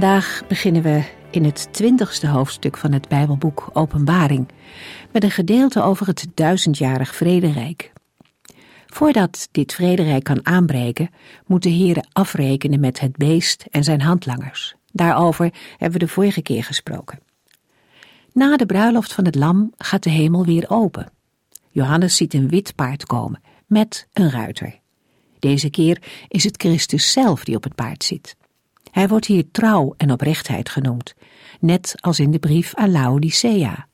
Vandaag beginnen we in het twintigste hoofdstuk van het Bijbelboek Openbaring met een gedeelte over het duizendjarig vrederijk. Voordat dit vrederijk kan aanbreken, moet de Heer afrekenen met het beest en zijn handlangers. Daarover hebben we de vorige keer gesproken. Na de bruiloft van het lam gaat de hemel weer open. Johannes ziet een wit paard komen met een ruiter. Deze keer is het Christus zelf die op het paard zit. Hij wordt hier trouw en oprechtheid genoemd, net als in de brief aan Laodicea.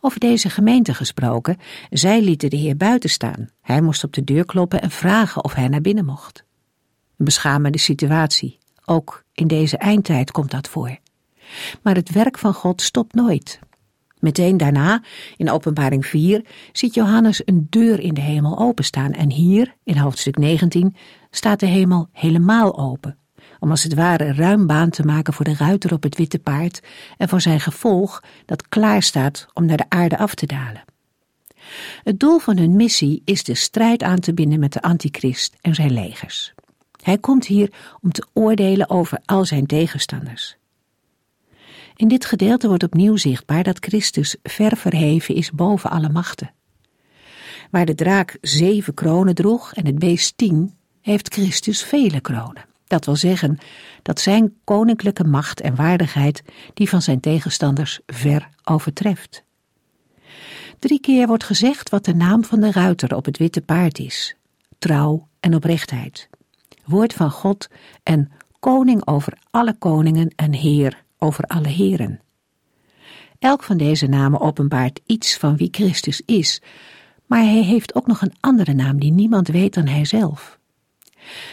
Over deze gemeente gesproken, zij lieten de Heer buiten staan. Hij moest op de deur kloppen en vragen of hij naar binnen mocht. Een beschamende situatie. Ook in deze eindtijd komt dat voor. Maar het werk van God stopt nooit. Meteen daarna, in Openbaring 4, ziet Johannes een deur in de hemel openstaan en hier, in hoofdstuk 19, staat de hemel helemaal open om als het ware ruim baan te maken voor de ruiter op het witte paard en voor zijn gevolg dat klaar staat om naar de aarde af te dalen. Het doel van hun missie is de strijd aan te binden met de antichrist en zijn legers. Hij komt hier om te oordelen over al zijn tegenstanders. In dit gedeelte wordt opnieuw zichtbaar dat Christus ver verheven is boven alle machten. Waar de draak zeven kronen droeg en het beest tien, heeft Christus vele kronen. Dat wil zeggen dat zijn koninklijke macht en waardigheid die van zijn tegenstanders ver overtreft. Drie keer wordt gezegd wat de naam van de ruiter op het witte paard is: trouw en oprechtheid, woord van God en koning over alle koningen en heer over alle heren. Elk van deze namen openbaart iets van wie Christus is, maar hij heeft ook nog een andere naam die niemand weet dan hijzelf.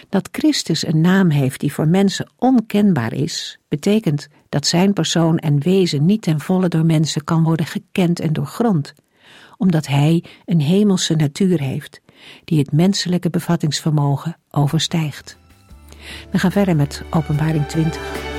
Dat Christus een naam heeft die voor mensen onkenbaar is, betekent dat zijn persoon en wezen niet ten volle door mensen kan worden gekend en doorgrond, omdat hij een hemelse natuur heeft, die het menselijke bevattingsvermogen overstijgt. We gaan verder met Openbaring 20.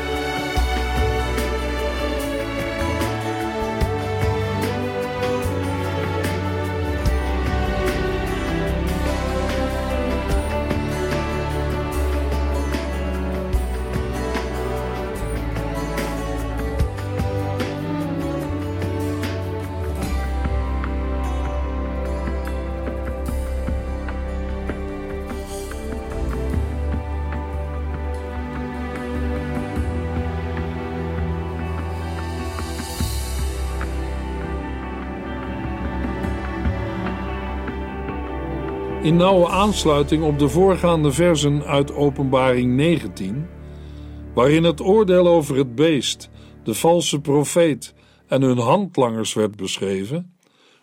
In nauwe aansluiting op de voorgaande versen uit Openbaring 19, waarin het oordeel over het beest, de valse profeet en hun handlangers werd beschreven,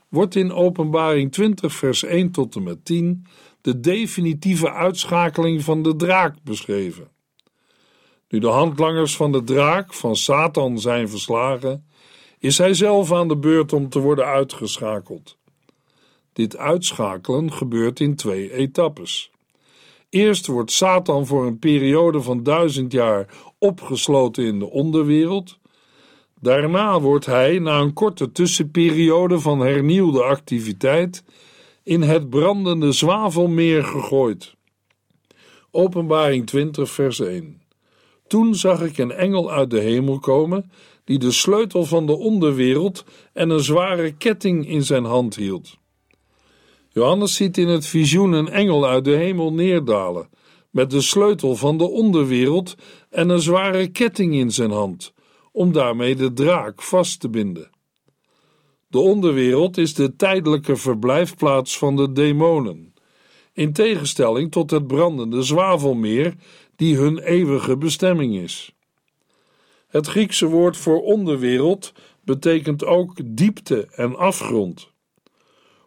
wordt in Openbaring 20, vers 1 tot en met 10 de definitieve uitschakeling van de draak beschreven. Nu de handlangers van de draak, van Satan, zijn verslagen, is hij zelf aan de beurt om te worden uitgeschakeld. Dit uitschakelen gebeurt in twee etappes. Eerst wordt Satan voor een periode van duizend jaar opgesloten in de onderwereld. Daarna wordt hij, na een korte tussenperiode van hernieuwde activiteit, in het brandende zwavelmeer gegooid. Openbaring 20, vers 1. Toen zag ik een engel uit de hemel komen, die de sleutel van de onderwereld en een zware ketting in zijn hand hield. Johannes ziet in het visioen een engel uit de hemel neerdalen, met de sleutel van de onderwereld en een zware ketting in zijn hand, om daarmee de draak vast te binden. De onderwereld is de tijdelijke verblijfplaats van de demonen, in tegenstelling tot het brandende zwavelmeer, die hun eeuwige bestemming is. Het Griekse woord voor onderwereld betekent ook diepte en afgrond.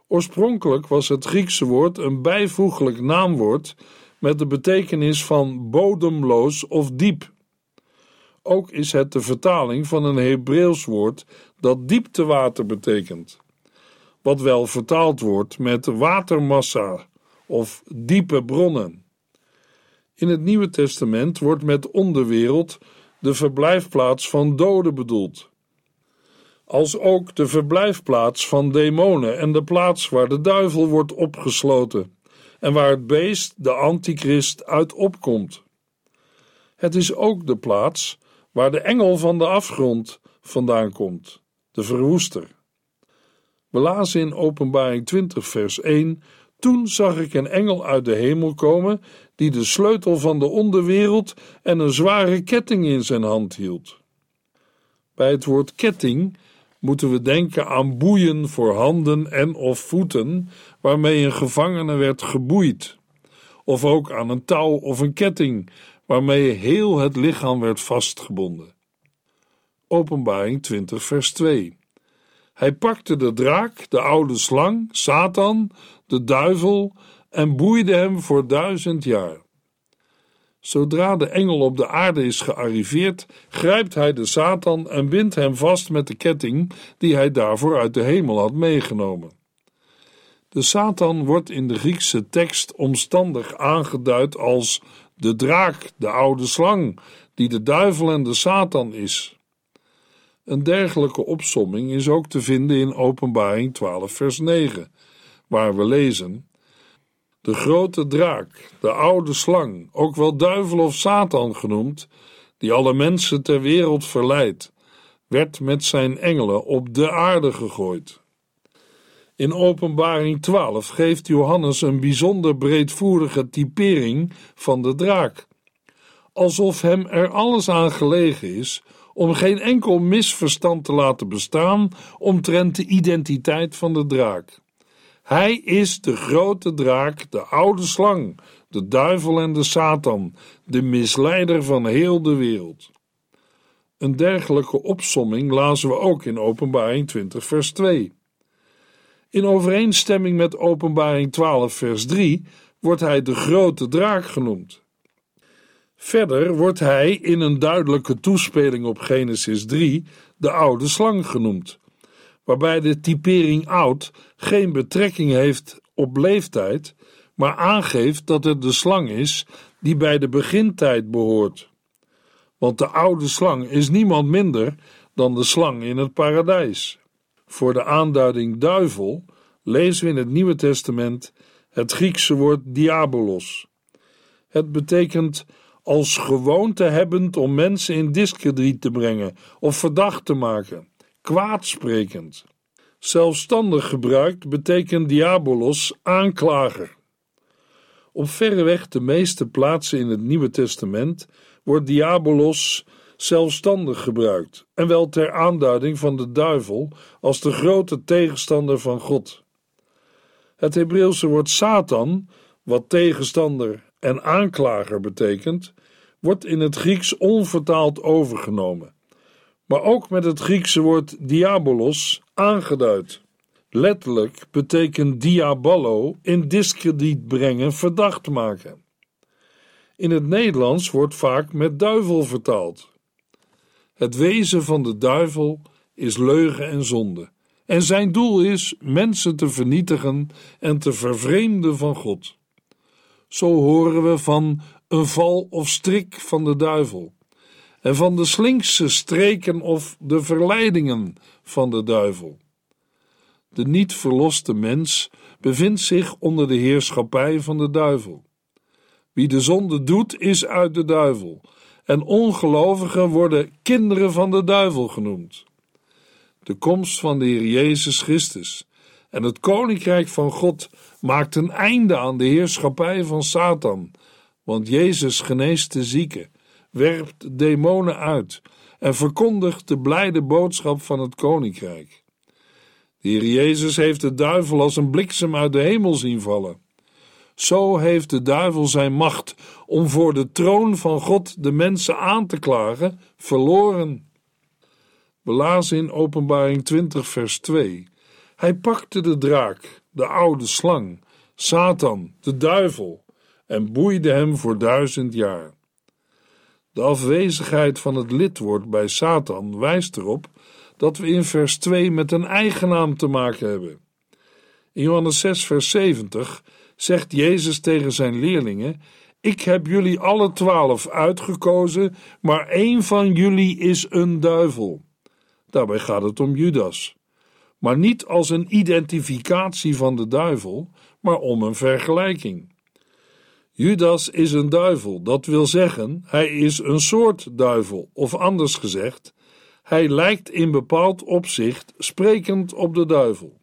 Oorspronkelijk was het Griekse woord een bijvoeglijk naamwoord met de betekenis van bodemloos of diep. Ook is het de vertaling van een Hebreeuws woord dat dieptewater betekent, wat wel vertaald wordt met watermassa of diepe bronnen. In het Nieuwe Testament wordt met onderwereld de verblijfplaats van doden bedoeld, als ook de verblijfplaats van demonen en de plaats waar de duivel wordt opgesloten en waar het beest, de antichrist, uit opkomt. Het is ook de plaats waar de engel van de afgrond vandaan komt, de verwoester. We in Openbaring 20, vers 1: Toen zag ik een engel uit de hemel komen, die de sleutel van de onderwereld en een zware ketting in zijn hand hield. Bij het woord ketting moeten we denken aan boeien voor handen en of voeten, waarmee een gevangene werd geboeid, of ook aan een touw of een ketting, waarmee heel het lichaam werd vastgebonden. Openbaring 20, vers 2. Hij pakte de draak, de oude slang, Satan, de duivel, en boeide hem voor duizend jaar. Zodra de engel op de aarde is gearriveerd, grijpt hij de Satan en bindt hem vast met de ketting die hij daarvoor uit de hemel had meegenomen. De Satan wordt in de Griekse tekst omstandig aangeduid als de draak, de oude slang, die de duivel en de Satan is. Een dergelijke opsomming is ook te vinden in Openbaring 12, vers 9, waar we lezen: De grote draak, de oude slang, ook wel duivel of Satan genoemd, die alle mensen ter wereld verleidt, werd met zijn engelen op de aarde gegooid. In Openbaring 12 geeft Johannes een bijzonder breedvoerige typering van de draak, alsof hem er alles aan gelegen is om geen enkel misverstand te laten bestaan omtrent de identiteit van de draak. Hij is de grote draak, de oude slang, de duivel en de Satan, de misleider van heel de wereld. Een dergelijke opsomming lazen we ook in Openbaring 20, vers 2. In overeenstemming met Openbaring 12, vers 3 wordt hij de grote draak genoemd. Verder wordt hij in een duidelijke toespeling op Genesis 3 de oude slang genoemd, waarbij de typering oud geen betrekking heeft op leeftijd, maar aangeeft dat het de slang is die bij de begintijd behoort. Want de oude slang is niemand minder dan de slang in het paradijs. Voor de aanduiding duivel lezen we in het Nieuwe Testament het Griekse woord diabolos. Het betekent als gewoonte hebbend om mensen in discrediet te brengen of verdacht te maken, kwaadsprekend. Zelfstandig gebruikt betekent diabolos aanklager. Op verreweg de meeste plaatsen in het Nieuwe Testament wordt diabolos zelfstandig gebruikt, en wel ter aanduiding van de duivel als de grote tegenstander van God. Het Hebreeuwse woord Satan, wat tegenstander en aanklager betekent, wordt in het Grieks onvertaald overgenomen, maar ook met het Griekse woord diabolos aangeduid. Letterlijk betekent diaballo in discrediet brengen, verdacht maken. In het Nederlands wordt vaak met duivel vertaald. Het wezen van de duivel is leugen en zonde, en zijn doel is mensen te vernietigen en te vervreemden van God. Zo horen we van een val of strik van de duivel en van de slinkse streken of de verleidingen van de duivel. De niet verloste mens bevindt zich onder de heerschappij van de duivel. Wie de zonde doet, is uit de duivel, en ongelovigen worden kinderen van de duivel genoemd. De komst van de Heer Jezus Christus en het koninkrijk van God maakt een einde aan de heerschappij van Satan, want Jezus geneest de zieken, werpt demonen uit en verkondigt de blijde boodschap van het koninkrijk. De Jezus heeft de duivel als een bliksem uit de hemel zien vallen. Zo heeft de duivel zijn macht om voor de troon van God de mensen aan te klagen verloren. Lazen in Openbaring 20, vers 2. Hij pakte de draak, de oude slang, Satan, de duivel, en boeide hem voor duizend jaar. De afwezigheid van het lidwoord bij Satan wijst erop dat we in vers 2 met een eigen naam te maken hebben. In Johannes 6, vers 70 zegt Jezus tegen zijn leerlingen: Ik heb jullie alle twaalf uitgekozen, maar één van jullie is een duivel. Daarbij gaat het om Judas. Maar niet als een identificatie van de duivel, maar om een vergelijking. Judas is een duivel, dat wil zeggen, hij is een soort duivel, of anders gezegd, hij lijkt in bepaald opzicht sprekend op de duivel.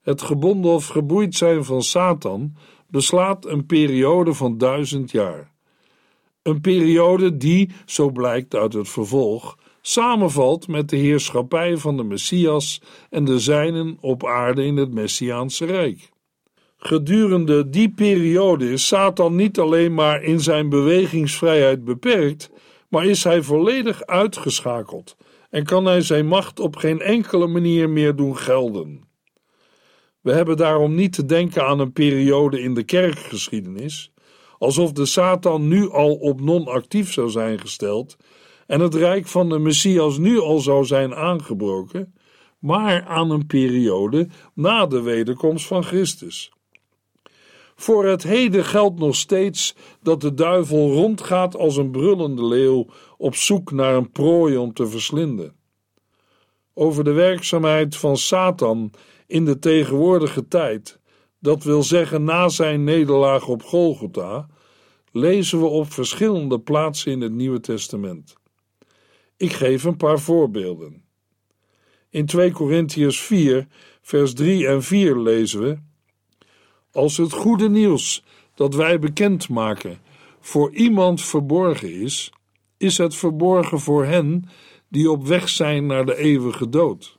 Het gebonden of geboeid zijn van Satan beslaat een periode van duizend jaar. Een periode die, zo blijkt uit het vervolg, samenvalt met de heerschappij van de Messias en de zijnen op aarde in het Messiaanse Rijk. Gedurende die periode is Satan niet alleen maar in zijn bewegingsvrijheid beperkt, maar is hij volledig uitgeschakeld en kan hij zijn macht op geen enkele manier meer doen gelden. We hebben daarom niet te denken aan een periode in de kerkgeschiedenis, alsof de Satan nu al op non-actief zou zijn gesteld en het rijk van de Messias nu al zou zijn aangebroken, maar aan een periode na de wederkomst van Christus. Voor het heden geldt nog steeds dat de duivel rondgaat als een brullende leeuw op zoek naar een prooi om te verslinden. Over de werkzaamheid van Satan in de tegenwoordige tijd, dat wil zeggen na zijn nederlaag op Golgotha, lezen we op verschillende plaatsen in het Nieuwe Testament. Ik geef een paar voorbeelden. In 2 Korintiërs 4, vers 3 en 4 lezen we: Als het goede nieuws dat wij bekendmaken voor iemand verborgen is, is het verborgen voor hen die op weg zijn naar de eeuwige dood.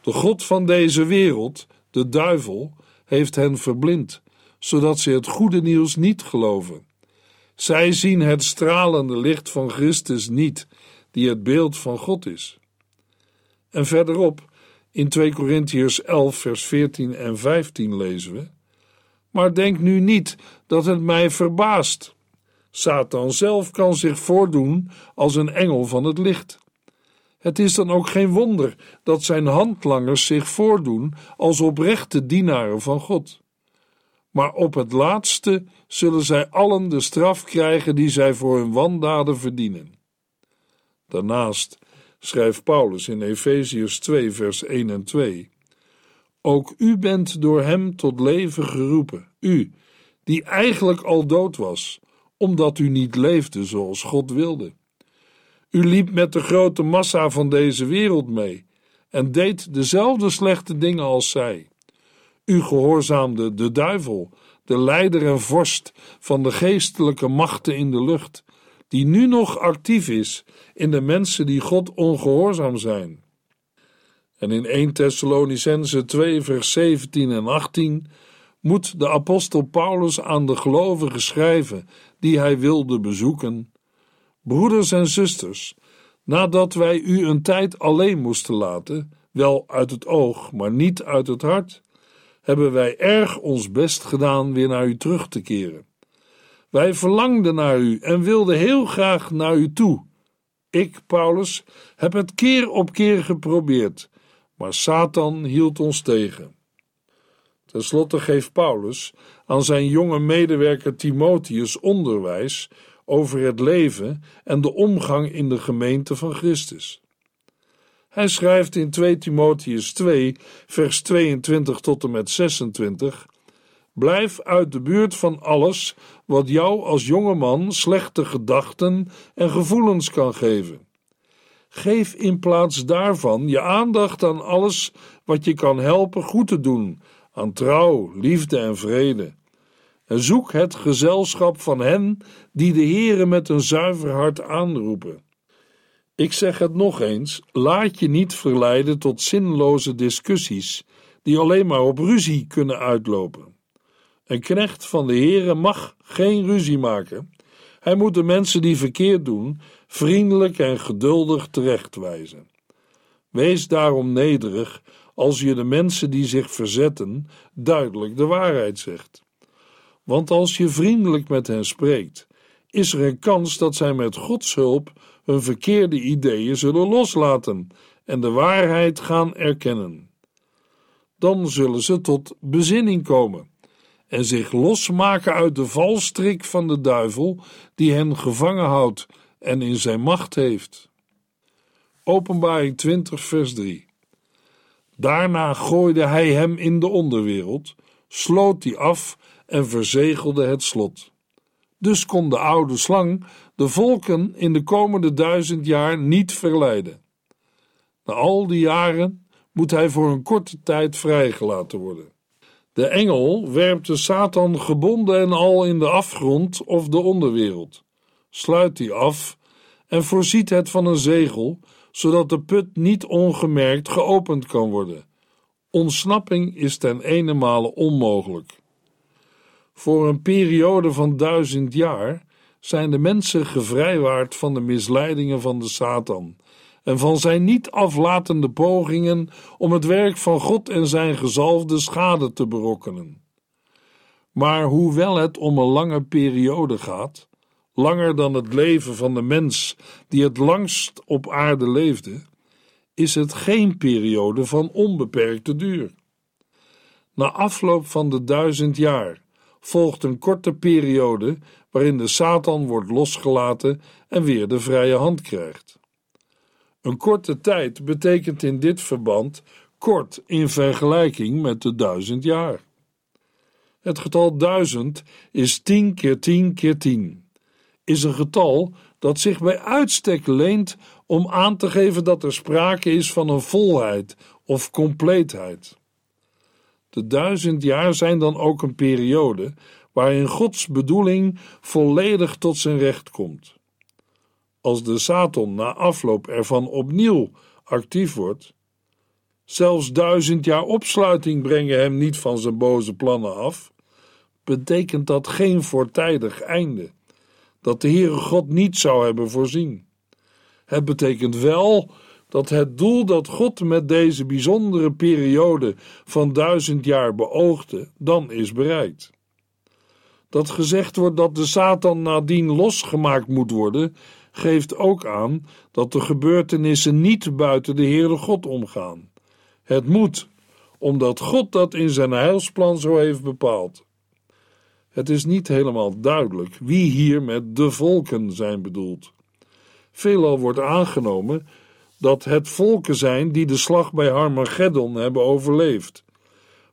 De God van deze wereld, de duivel, heeft hen verblind, zodat ze het goede nieuws niet geloven. Zij zien het stralende licht van Christus niet, die het beeld van God is. En verderop, in 2 Korintiërs 11, vers 14 en 15 lezen we: Maar denk nu niet dat het mij verbaast. Satan zelf kan zich voordoen als een engel van het licht. Het is dan ook geen wonder dat zijn handlangers zich voordoen als oprechte dienaren van God. Maar op het laatste zullen zij allen de straf krijgen die zij voor hun wandaden verdienen. Daarnaast schrijft Paulus in Efeziërs 2, vers 1 en 2: Ook u bent door hem tot leven geroepen, u, die eigenlijk al dood was, omdat u niet leefde zoals God wilde. U liep met de grote massa van deze wereld mee en deed dezelfde slechte dingen als zij. U gehoorzaamde de duivel, de leider en vorst van de geestelijke machten in de lucht, die nu nog actief is in de mensen die God ongehoorzaam zijn. En in 1 Thessalonicense 2 vers 17 en 18 moet de apostel Paulus aan de gelovigen schrijven die hij wilde bezoeken Broeders en zusters, nadat wij u een tijd alleen moesten laten, wel uit het oog, maar niet uit het hart, hebben wij erg ons best gedaan weer naar u terug te keren. Wij verlangden naar u en wilden heel graag naar u toe. Ik, Paulus, heb het keer op keer geprobeerd, maar Satan hield ons tegen. Ten slotte geeft Paulus aan zijn jonge medewerker Timotheus onderwijs over het leven en de omgang in de gemeente van Christus. Hij schrijft in 2 Timotheus 2, vers 22 tot en met 26: Blijf uit de buurt van alles wat jou als jonge man slechte gedachten en gevoelens kan geven. Geef in plaats daarvan je aandacht aan alles wat je kan helpen goed te doen, aan trouw, liefde en vrede en zoek het gezelschap van hen die de Heere met een zuiver hart aanroepen. Ik zeg het nog eens: laat je niet verleiden tot zinloze discussies die alleen maar op ruzie kunnen uitlopen. Een knecht van de Heere mag geen ruzie maken. Hij moet de mensen die verkeerd doen vriendelijk en geduldig terechtwijzen. Wees daarom nederig als je de mensen die zich verzetten duidelijk de waarheid zegt. Want als je vriendelijk met hen spreekt, is er een kans dat zij met Gods hulp hun verkeerde ideeën zullen loslaten en de waarheid gaan erkennen. Dan zullen ze tot bezinning komen en zich losmaken uit de valstrik van de duivel die hen gevangen houdt en in zijn macht heeft. Openbaring 20, vers 3. Daarna gooide hij hem in de onderwereld, sloot die af en verzegelde het slot. Dus kon de oude slang de volken in de komende duizend jaar niet verleiden. Na al die jaren moet hij voor een korte tijd vrijgelaten worden. De engel werpt de Satan gebonden en al in de afgrond of de onderwereld, sluit die af en voorziet het van een zegel, zodat de put niet ongemerkt geopend kan worden. Ontsnapping is ten ene onmogelijk. Voor een periode van duizend jaar zijn de mensen gevrijwaard van de misleidingen van de Satan en van zijn niet aflatende pogingen om het werk van God en zijn gezalfde schade te berokkenen. Maar hoewel het om een lange periode gaat, langer dan het leven van de mens die het langst op aarde leefde, is het geen periode van onbeperkte duur. Na afloop van de duizend jaar volgt een korte periode waarin de Satan wordt losgelaten en weer de vrije hand krijgt. Een korte tijd betekent in dit verband kort in vergelijking met de duizend jaar. Het getal duizend is tien keer tien keer tien. Is een getal dat zich bij uitstek leent om aan te geven dat er sprake is van een volheid of compleetheid. De duizend jaar zijn dan ook een periode waarin Gods bedoeling volledig tot zijn recht komt. Als de Satan na afloop ervan opnieuw actief wordt, zelfs duizend jaar opsluiting brengen hem niet van zijn boze plannen af, betekent dat geen voortijdig einde, dat de Heere God niet zou hebben voorzien. Het betekent wel dat het doel dat God met deze bijzondere periode van duizend jaar beoogde, dan is bereikt. Dat gezegd wordt dat de Satan nadien losgemaakt moet worden, geeft ook aan dat de gebeurtenissen niet buiten de Heere God omgaan. Het moet, omdat God dat in zijn heilsplan zo heeft bepaald. Het is niet helemaal duidelijk wie hier met de volken zijn bedoeld. Veelal wordt aangenomen dat het volken zijn die de slag bij Harmageddon hebben overleefd.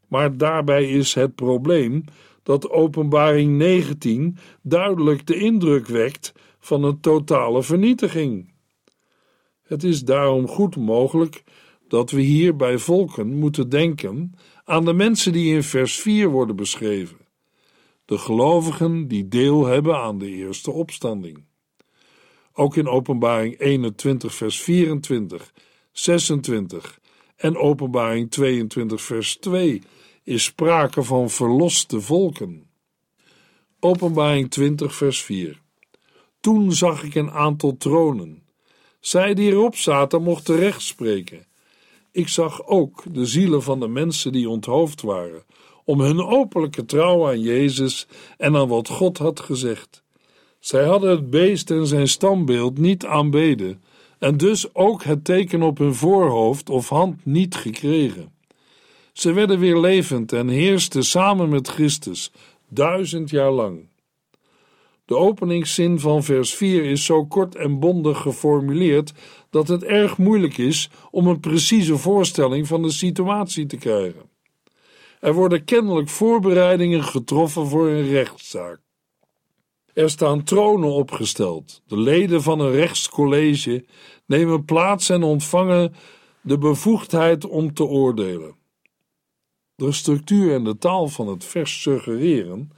Maar daarbij is het probleem dat Openbaring 19 duidelijk de indruk wekt van een totale vernietiging. Het is daarom goed mogelijk dat we hier bij volken moeten denken aan de mensen die in vers 4 worden beschreven, de gelovigen die deel hebben aan de eerste opstanding. Ook in Openbaring 21, vers 24, 26 en Openbaring 22, vers 2 is sprake van verloste volken. Openbaring 20, vers 4. Toen zag ik een aantal tronen. Zij die erop zaten mochten recht spreken. Ik zag ook de zielen van de mensen die onthoofd waren, om hun openlijke trouw aan Jezus en aan wat God had gezegd. Zij hadden het beest en zijn standbeeld niet aanbeden, en dus ook het teken op hun voorhoofd of hand niet gekregen. Ze werden weer levend en heersten samen met Christus duizend jaar lang. De openingszin van vers 4 is zo kort en bondig geformuleerd dat het erg moeilijk is om een precieze voorstelling van de situatie te krijgen. Er worden kennelijk voorbereidingen getroffen voor een rechtszaak. Er staan tronen opgesteld. De leden van een rechtscollege nemen plaats en ontvangen de bevoegdheid om te oordelen. De structuur en de taal van het vers suggereren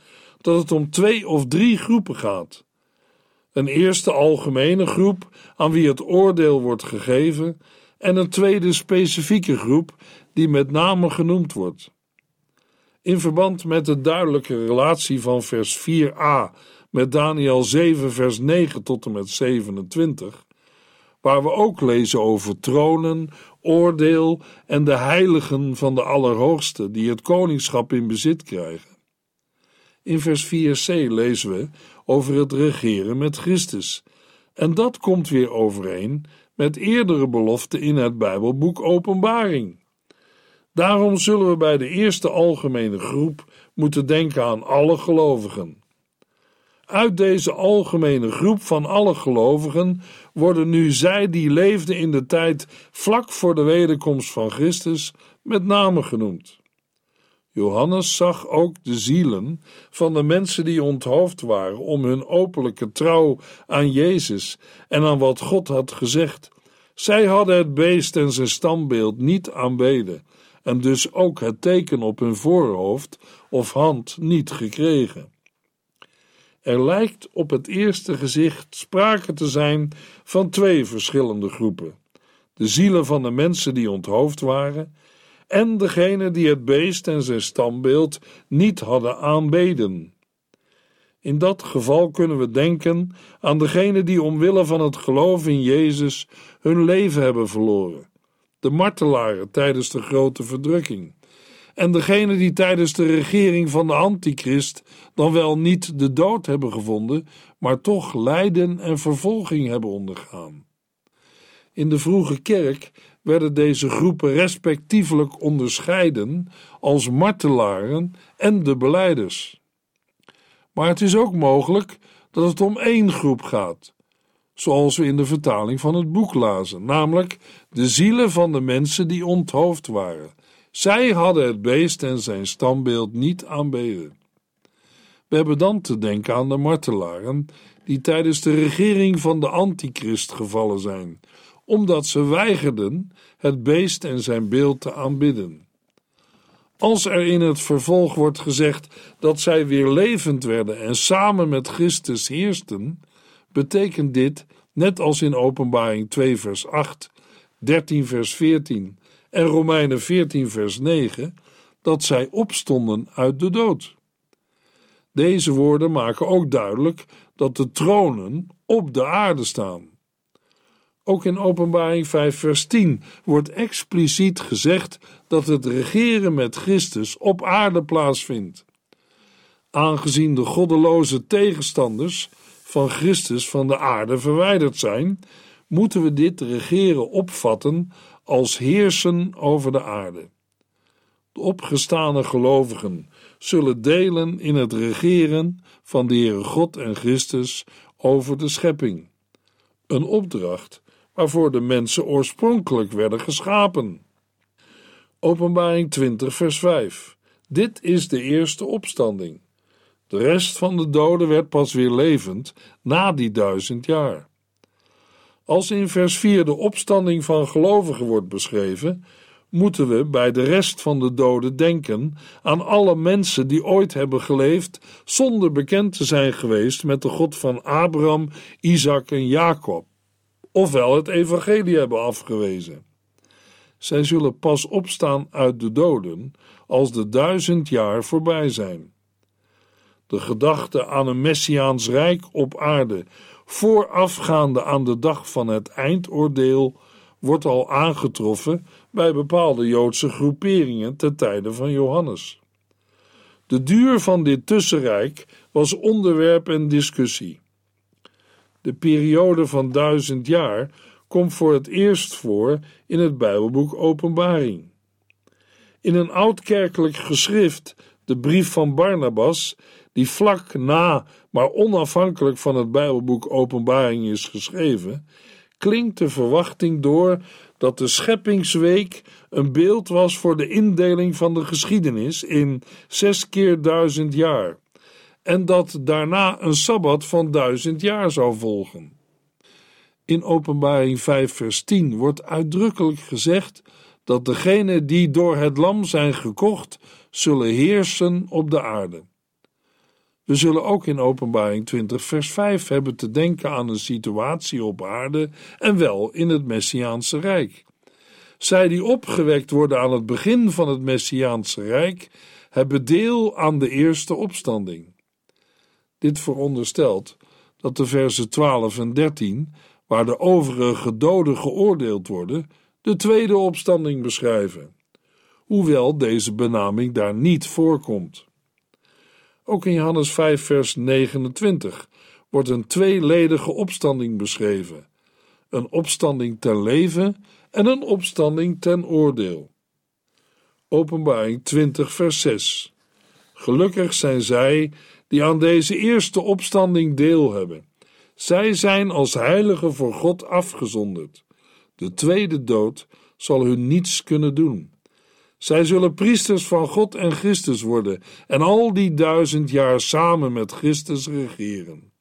dat het om twee of drie groepen gaat. Een eerste algemene groep aan wie het oordeel wordt gegeven, en een tweede specifieke groep die met name genoemd wordt. In verband met de duidelijke relatie van vers 4a met Daniel 7, vers 9 tot en met 27, waar we ook lezen over tronen, oordeel en de heiligen van de Allerhoogste die het koningschap in bezit krijgen. In vers 4c lezen we over het regeren met Christus. En dat komt weer overeen met eerdere beloften in het Bijbelboek Openbaring. Daarom zullen we bij de eerste algemene groep moeten denken aan alle gelovigen. Uit deze algemene groep van alle gelovigen worden nu zij die leefden in de tijd vlak voor de wederkomst van Christus met name genoemd. Johannes zag ook de zielen van de mensen die onthoofd waren om hun openlijke trouw aan Jezus en aan wat God had gezegd. Zij hadden het beest en zijn standbeeld niet aanbeden en dus ook het teken op hun voorhoofd of hand niet gekregen. Er lijkt op het eerste gezicht sprake te zijn van twee verschillende groepen: de zielen van de mensen die onthoofd waren en degene die het beest en zijn stambeeld niet hadden aanbeden. In dat geval kunnen we denken aan degenen die omwille van het geloof in Jezus hun leven hebben verloren, de martelaren tijdens de grote verdrukking, en degenen die tijdens de regering van de Antichrist dan wel niet de dood hebben gevonden, maar toch lijden en vervolging hebben ondergaan. In de vroege kerk werden deze groepen respectievelijk onderscheiden als martelaren en de beleiders. Maar het is ook mogelijk dat het om één groep gaat, zoals we in de vertaling van het boek lazen, namelijk de zielen van de mensen die onthoofd waren. Zij hadden het beest en zijn standbeeld niet aanbeden. We hebben dan te denken aan de martelaren die tijdens de regering van de antichrist gevallen zijn, omdat ze weigerden het beest en zijn beeld te aanbidden. Als er in het vervolg wordt gezegd dat zij weer levend werden en samen met Christus heersten, betekent dit, net als in Openbaring 2 vers 8, 13 vers 14 en Romeinen 14 vers 9, dat zij opstonden uit de dood. Deze woorden maken ook duidelijk dat de tronen op de aarde staan. Ook in Openbaring 5, vers 10 wordt expliciet gezegd dat het regeren met Christus op aarde plaatsvindt. Aangezien de goddeloze tegenstanders van Christus van de aarde verwijderd zijn, moeten we dit regeren opvatten als heersen over de aarde. De opgestane gelovigen zullen delen in het regeren van de Heere God en Christus over de schepping. Een opdracht waarvoor de mensen oorspronkelijk werden geschapen. Openbaring 20, vers 5. Dit is de eerste opstanding. De rest van de doden werd pas weer levend na die duizend jaar. Als in vers 4 de opstanding van gelovigen wordt beschreven, moeten we bij de rest van de doden denken aan alle mensen die ooit hebben geleefd zonder bekend te zijn geweest met de God van Abraham, Isaac en Jacob ofwel het evangelie hebben afgewezen. Zij zullen pas opstaan uit de doden als de duizend jaar voorbij zijn. De gedachte aan een messiaans rijk op aarde, voorafgaande aan de dag van het eindoordeel, wordt al aangetroffen bij bepaalde Joodse groeperingen ten tijde van Johannes. De duur van dit tussenrijk was onderwerp en discussie. De periode van duizend jaar komt voor het eerst voor in het Bijbelboek Openbaring. In een oudkerkelijk geschrift, de brief van Barnabas, die vlak na, maar onafhankelijk van het Bijbelboek Openbaring is geschreven, klinkt de verwachting door dat de scheppingsweek een beeld was voor de indeling van de geschiedenis in zes keer duizend jaar en dat daarna een sabbat van duizend jaar zou volgen. In Openbaring 5, vers 10 wordt uitdrukkelijk gezegd dat degenen die door het Lam zijn gekocht, zullen heersen op de aarde. We zullen ook in Openbaring 20, vers 5 hebben te denken aan een situatie op aarde en wel in het Messiaanse Rijk. Zij die opgewekt worden aan het begin van het Messiaanse Rijk, hebben deel aan de eerste opstanding. Dit veronderstelt dat de versen 12 en 13, waar de overige doden geoordeeld worden, de tweede opstanding beschrijven, hoewel deze benaming daar niet voorkomt. Ook in Johannes 5, vers 29 wordt een tweeledige opstanding beschreven: een opstanding ten leven en een opstanding ten oordeel. Openbaring 20, vers 6. Gelukkig zijn zij die aan deze eerste opstanding deel hebben. Zij zijn als heiligen voor God afgezonderd. De tweede dood zal hun niets kunnen doen. Zij zullen priesters van God en Christus worden en al die duizend jaar samen met Christus regeren.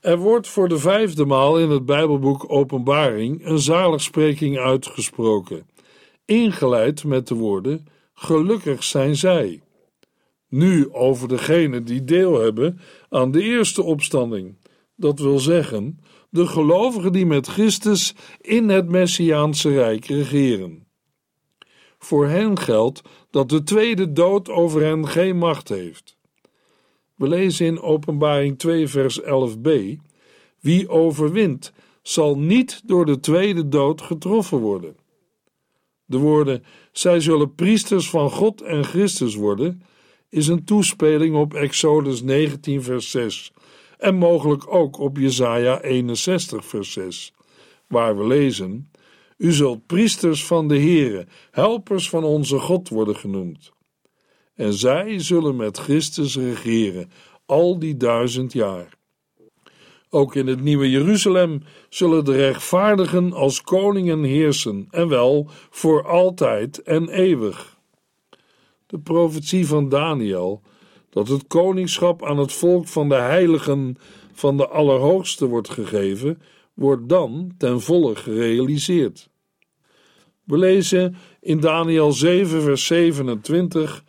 Er wordt voor de vijfde maal in het Bijbelboek Openbaring een zaligspreking uitgesproken, ingeleid met de woorden: Gelukkig zijn zij. Nu over degenen die deel hebben aan de eerste opstanding, dat wil zeggen, de gelovigen die met Christus in het Messiaanse Rijk regeren. Voor hen geldt dat de tweede dood over hen geen macht heeft. We lezen in Openbaring 2, vers 11b: Wie overwint, zal niet door de tweede dood getroffen worden. De woorden: Zij zullen priesters van God en Christus worden, is een toespeling op Exodus 19, vers 6 en mogelijk ook op Jesaja 61, vers 6, waar we lezen: U zult priesters van de Heere, helpers van onze God worden genoemd. En zij zullen met Christus regeren al die duizend jaar. Ook in het nieuwe Jeruzalem zullen de rechtvaardigen als koningen heersen, en wel voor altijd en eeuwig. De profetie van Daniel dat het koningschap aan het volk van de heiligen van de Allerhoogste wordt gegeven, wordt dan ten volle gerealiseerd. We lezen in Daniel 7, vers 27: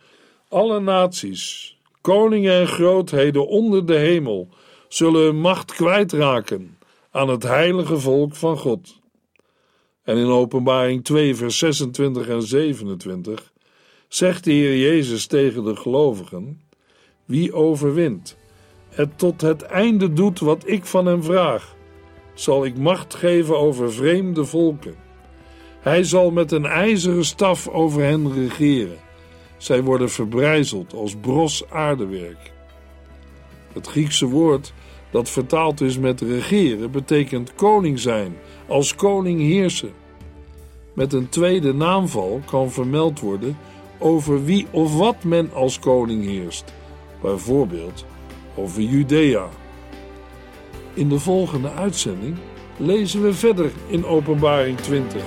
Alle naties, koningen en grootheden onder de hemel zullen hun macht kwijtraken aan het heilige volk van God. En in Openbaring 2, vers 26 en 27 zegt de Heer Jezus tegen de gelovigen: wie overwint, het tot het einde doet wat ik van hem vraag, zal ik macht geven over vreemde volken. Hij zal met een ijzeren staf over hen regeren. Zij worden verbrijzeld als bros aardewerk. Het Griekse woord dat vertaald is met regeren betekent koning zijn, als koning heersen. Met een tweede naamval kan vermeld worden over wie of wat men als koning heerst bijvoorbeeld over Judea. In de volgende uitzending lezen we verder in Openbaring 20.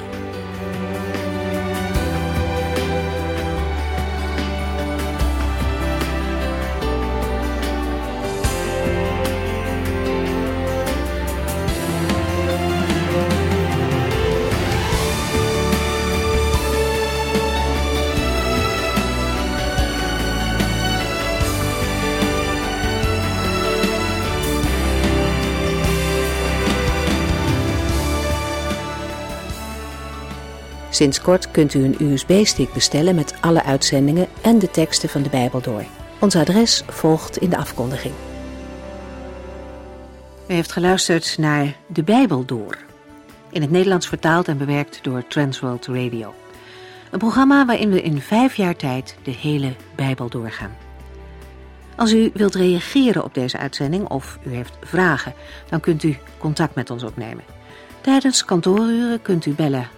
Sinds kort kunt u een USB-stick bestellen met alle uitzendingen en de teksten van de Bijbel door. Ons adres volgt in de afkondiging. U heeft geluisterd naar De Bijbel Door. In het Nederlands vertaald en bewerkt door Transworld Radio. Een programma waarin we in vijf jaar tijd de hele Bijbel doorgaan. Als u wilt reageren op deze uitzending of u heeft vragen, dan kunt u contact met ons opnemen. Tijdens kantooruren kunt u bellen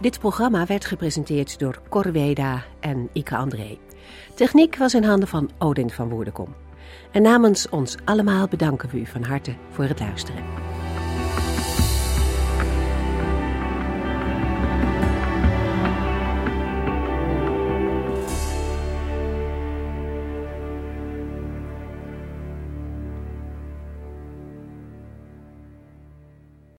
Dit programma werd gepresenteerd door Corweda en Ike André. Techniek was in handen van Odin van Woerdenkom. En namens ons allemaal bedanken we u van harte voor het luisteren.